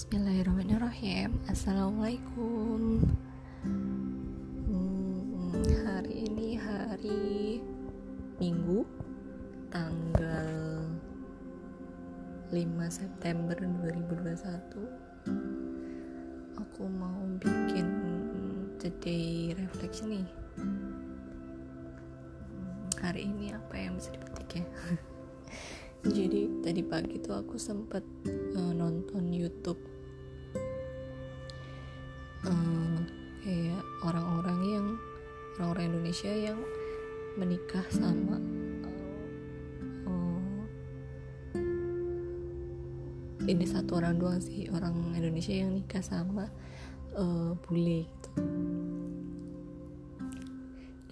Bismillahirrahmanirrahim. Assalamualaikum. Hmm, Hari ini hari Minggu Tanggal 5 September 2021 Aku mau bikin today reflection nih. Hmm, Hari ini apa yang bisa dipetik ya jadi tadi pagi tuh aku sempat uh, nonton YouTube. Uh, kayak orang-orang yang orang-orang Indonesia yang menikah sama uh, ini satu orang doang sih orang Indonesia yang nikah sama uh, bule gitu.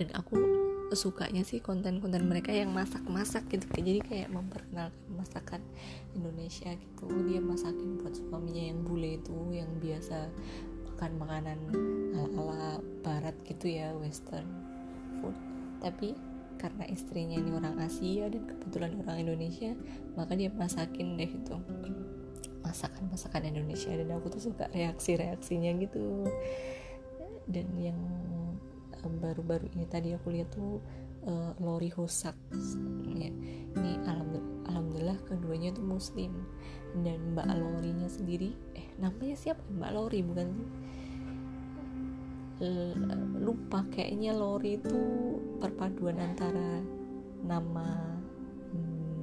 Dan aku sukanya sih konten-konten mereka yang masak-masak gitu jadi kayak memperkenalkan masakan Indonesia gitu. Dia masakin buat suaminya yang bule itu yang biasa makan makanan ala-ala barat gitu ya western food. Tapi karena istrinya ini orang Asia dan kebetulan orang Indonesia maka dia masakin deh itu. Masakan-masakan Indonesia dan aku tuh suka reaksi-reaksinya gitu. Dan yang baru-baru ini tadi aku lihat tuh uh, Lori Hosak ya. ini alhamdulillah, alhamdulillah keduanya tuh muslim. Dan Mbak Lorinya sendiri eh namanya siapa? Mbak Lori bukan uh, lupa kayaknya Lori itu perpaduan antara nama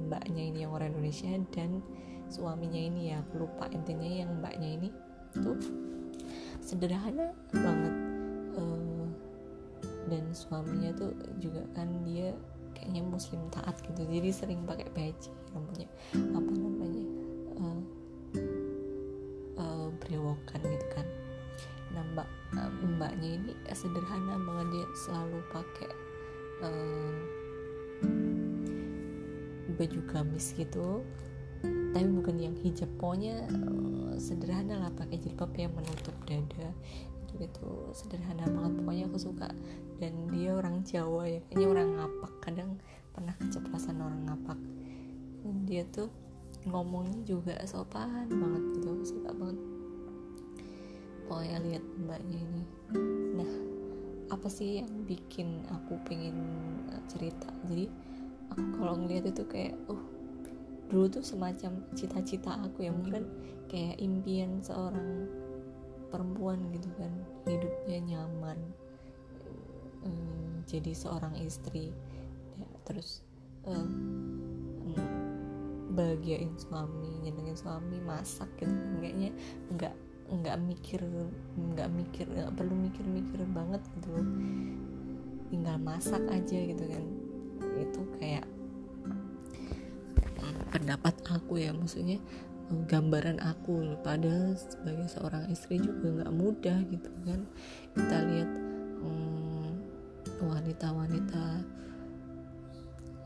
mbaknya ini yang orang Indonesia dan suaminya ini ya. Aku lupa intinya yang mbaknya ini tuh sederhana banget. Uh, dan suaminya tuh juga kan dia kayaknya muslim taat gitu. Jadi sering pakai peci rambutnya apa namanya uh, uh, brewokan gitu kan. Nah mbak uh, mbaknya ini sederhana banget. Dia selalu pakai uh, baju gamis gitu. Tapi bukan yang hijab. Pokoknya uh, sederhana lah pakai jilbab yang menutup dada gitu sederhana banget. Pokoknya aku suka. Dan dia orang Jawa ya kayaknya orang ngapak. Kadang pernah keceplosan orang ngapak. Dan dia tuh ngomongnya juga sopan banget gitu suka banget. Pokoknya lihat mbaknya ini. Nah apa sih yang bikin aku pengen eh, cerita? Jadi aku kalau ngeliat itu kayak uh dulu tuh semacam cita-cita aku ya. Mungkin kayak impian seorang perempuan gitu kan hidupnya nyaman. Um, jadi seorang istri. Ya, terus bahagiain suami nyenengin suami masak gitu kayaknya nggak nggak mikir nggak mikir nggak perlu mikir-mikir banget gitu tinggal masak aja gitu kan. Itu kayak pendapat aku ya. Maksudnya gambaran aku. Padahal sebagai seorang istri juga nggak mudah gitu kan. Kita lihat hmm, wanita-wanita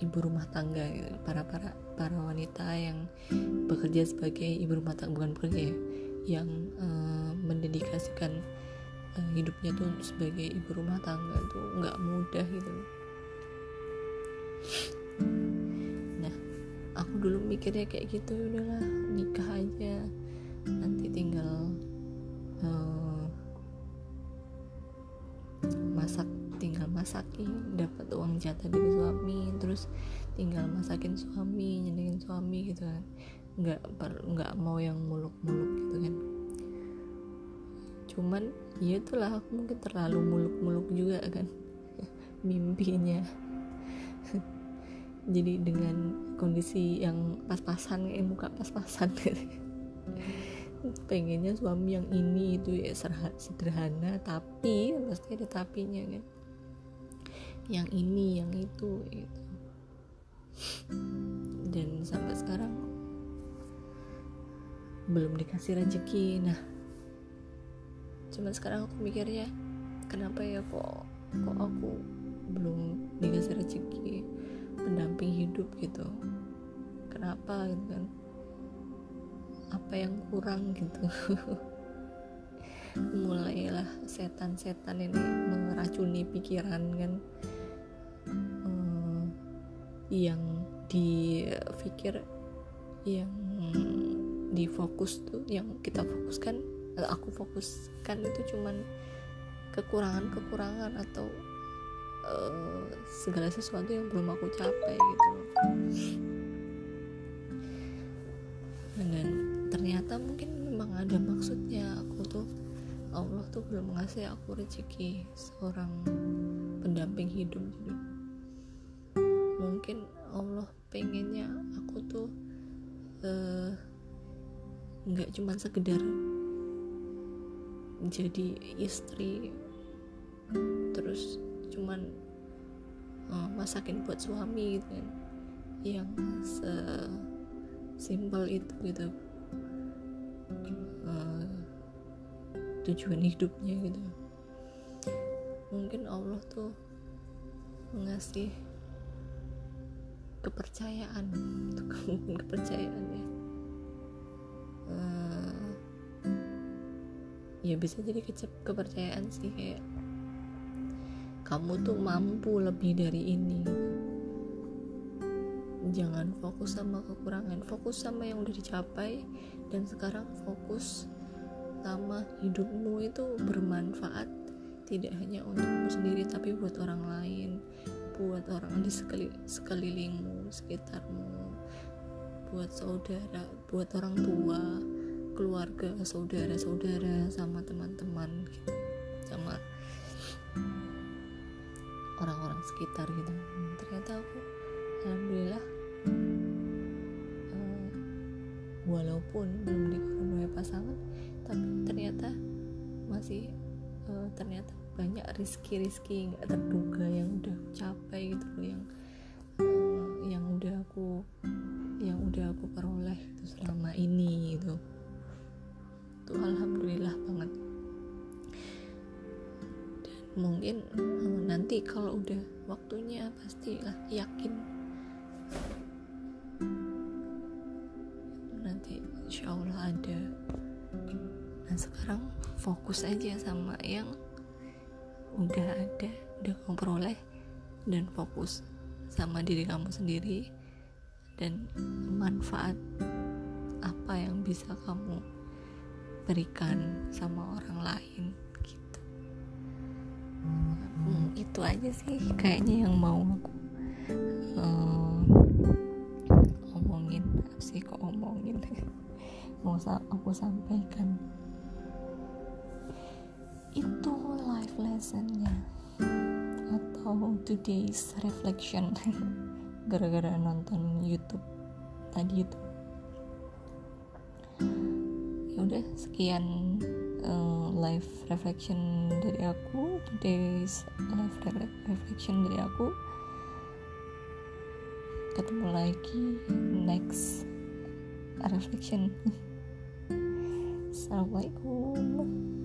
ibu rumah tangga para para para wanita yang bekerja sebagai ibu rumah tangga bukan bekerja ya yang uh, mendedikasikan uh, hidupnya tuh sebagai ibu rumah tangga tuh nggak mudah gitu aku dulu mikirnya kayak gitu ya udahlah nikah aja. Nanti tinggal uh, masak tinggal masakin dapat uang jatah dari suami terus tinggal masakin suami nyenengin suami gitu kan. Nggak nggak mau yang muluk-muluk gitu kan. Cuman ya itulah aku mungkin terlalu muluk-muluk juga kan. Mimpinya jadi dengan kondisi yang pas-pasan kayak muka pas-pasan. Pengennya suami yang ini itu ya sederhana tapi pasti ada tapinya kan. Yang ini yang itu itu dan sampai sekarang belum dikasih rezeki. Nah cuman sekarang aku mikirnya kenapa ya kok kok aku belum dikasih rezeki hidup gitu. Kenapa gitu kan? Apa yang kurang gitu? Mulailah setan-setan ini meracuni pikiran kan. Hmm, yang dipikir yang di fokus tuh yang kita fokuskan aku fokuskan itu cuman kekurangan-kekurangan atau uh, segala sesuatu yang belum aku capai gitu dan ternyata mungkin memang ada maksudnya. Aku tuh Allah tuh belum ngasih aku rezeki seorang pendamping hidup. Gitu mungkin Allah pengennya aku tuh uh, nggak cuman sekedar jadi istri terus cuman uh, masakin buat suami gitu kan. Yang se simple itu gitu. Uh, tujuan hidupnya gitu. Mungkin Allah tuh mengasih kepercayaan untuk mungkin kepercayaan ya. Uh, ya bisa jadi kepercayaan sih kayak kamu tuh mampu lebih dari ini. Jangan fokus sama kekurangan fokus sama yang udah dicapai dan sekarang fokus sama hidupmu itu bermanfaat tidak hanya untukmu sendiri tapi buat orang lain buat orang di sekeli sekelilingmu sekitarmu buat saudara buat orang tua keluarga saudara-saudara sama teman-teman gitu sekitar gitu. Ternyata aku alhamdulillah uh, walaupun belum dikaruniai pasangan tapi ternyata masih uh, ternyata banyak rizki-rizki nggak terduga yang udah capai gitu loh yang uh, yang udah aku yang udah aku peroleh gitu selama ini gitu. Tuh alhamdulillah banget. Dan mungkin uh, nanti kalau udah waktunya pasti yakin. Nanti insya Allah ada. Dan sekarang fokus aja sama yang udah ada udah kamu peroleh dan fokus sama diri kamu sendiri dan manfaat apa yang bisa kamu berikan sama orang lain itu aja sih kayaknya yang mau aku uh, omongin. Sih kok omongin? Mau aku sampaikan. Itu life lessonnya. Atau today's reflection. Gara-gara nonton YouTube. Tadi itu. Ya udah sekian uh, live reflection dari aku today's live reflection dari aku. Ketemu lagi next reflection. Assalamualaikum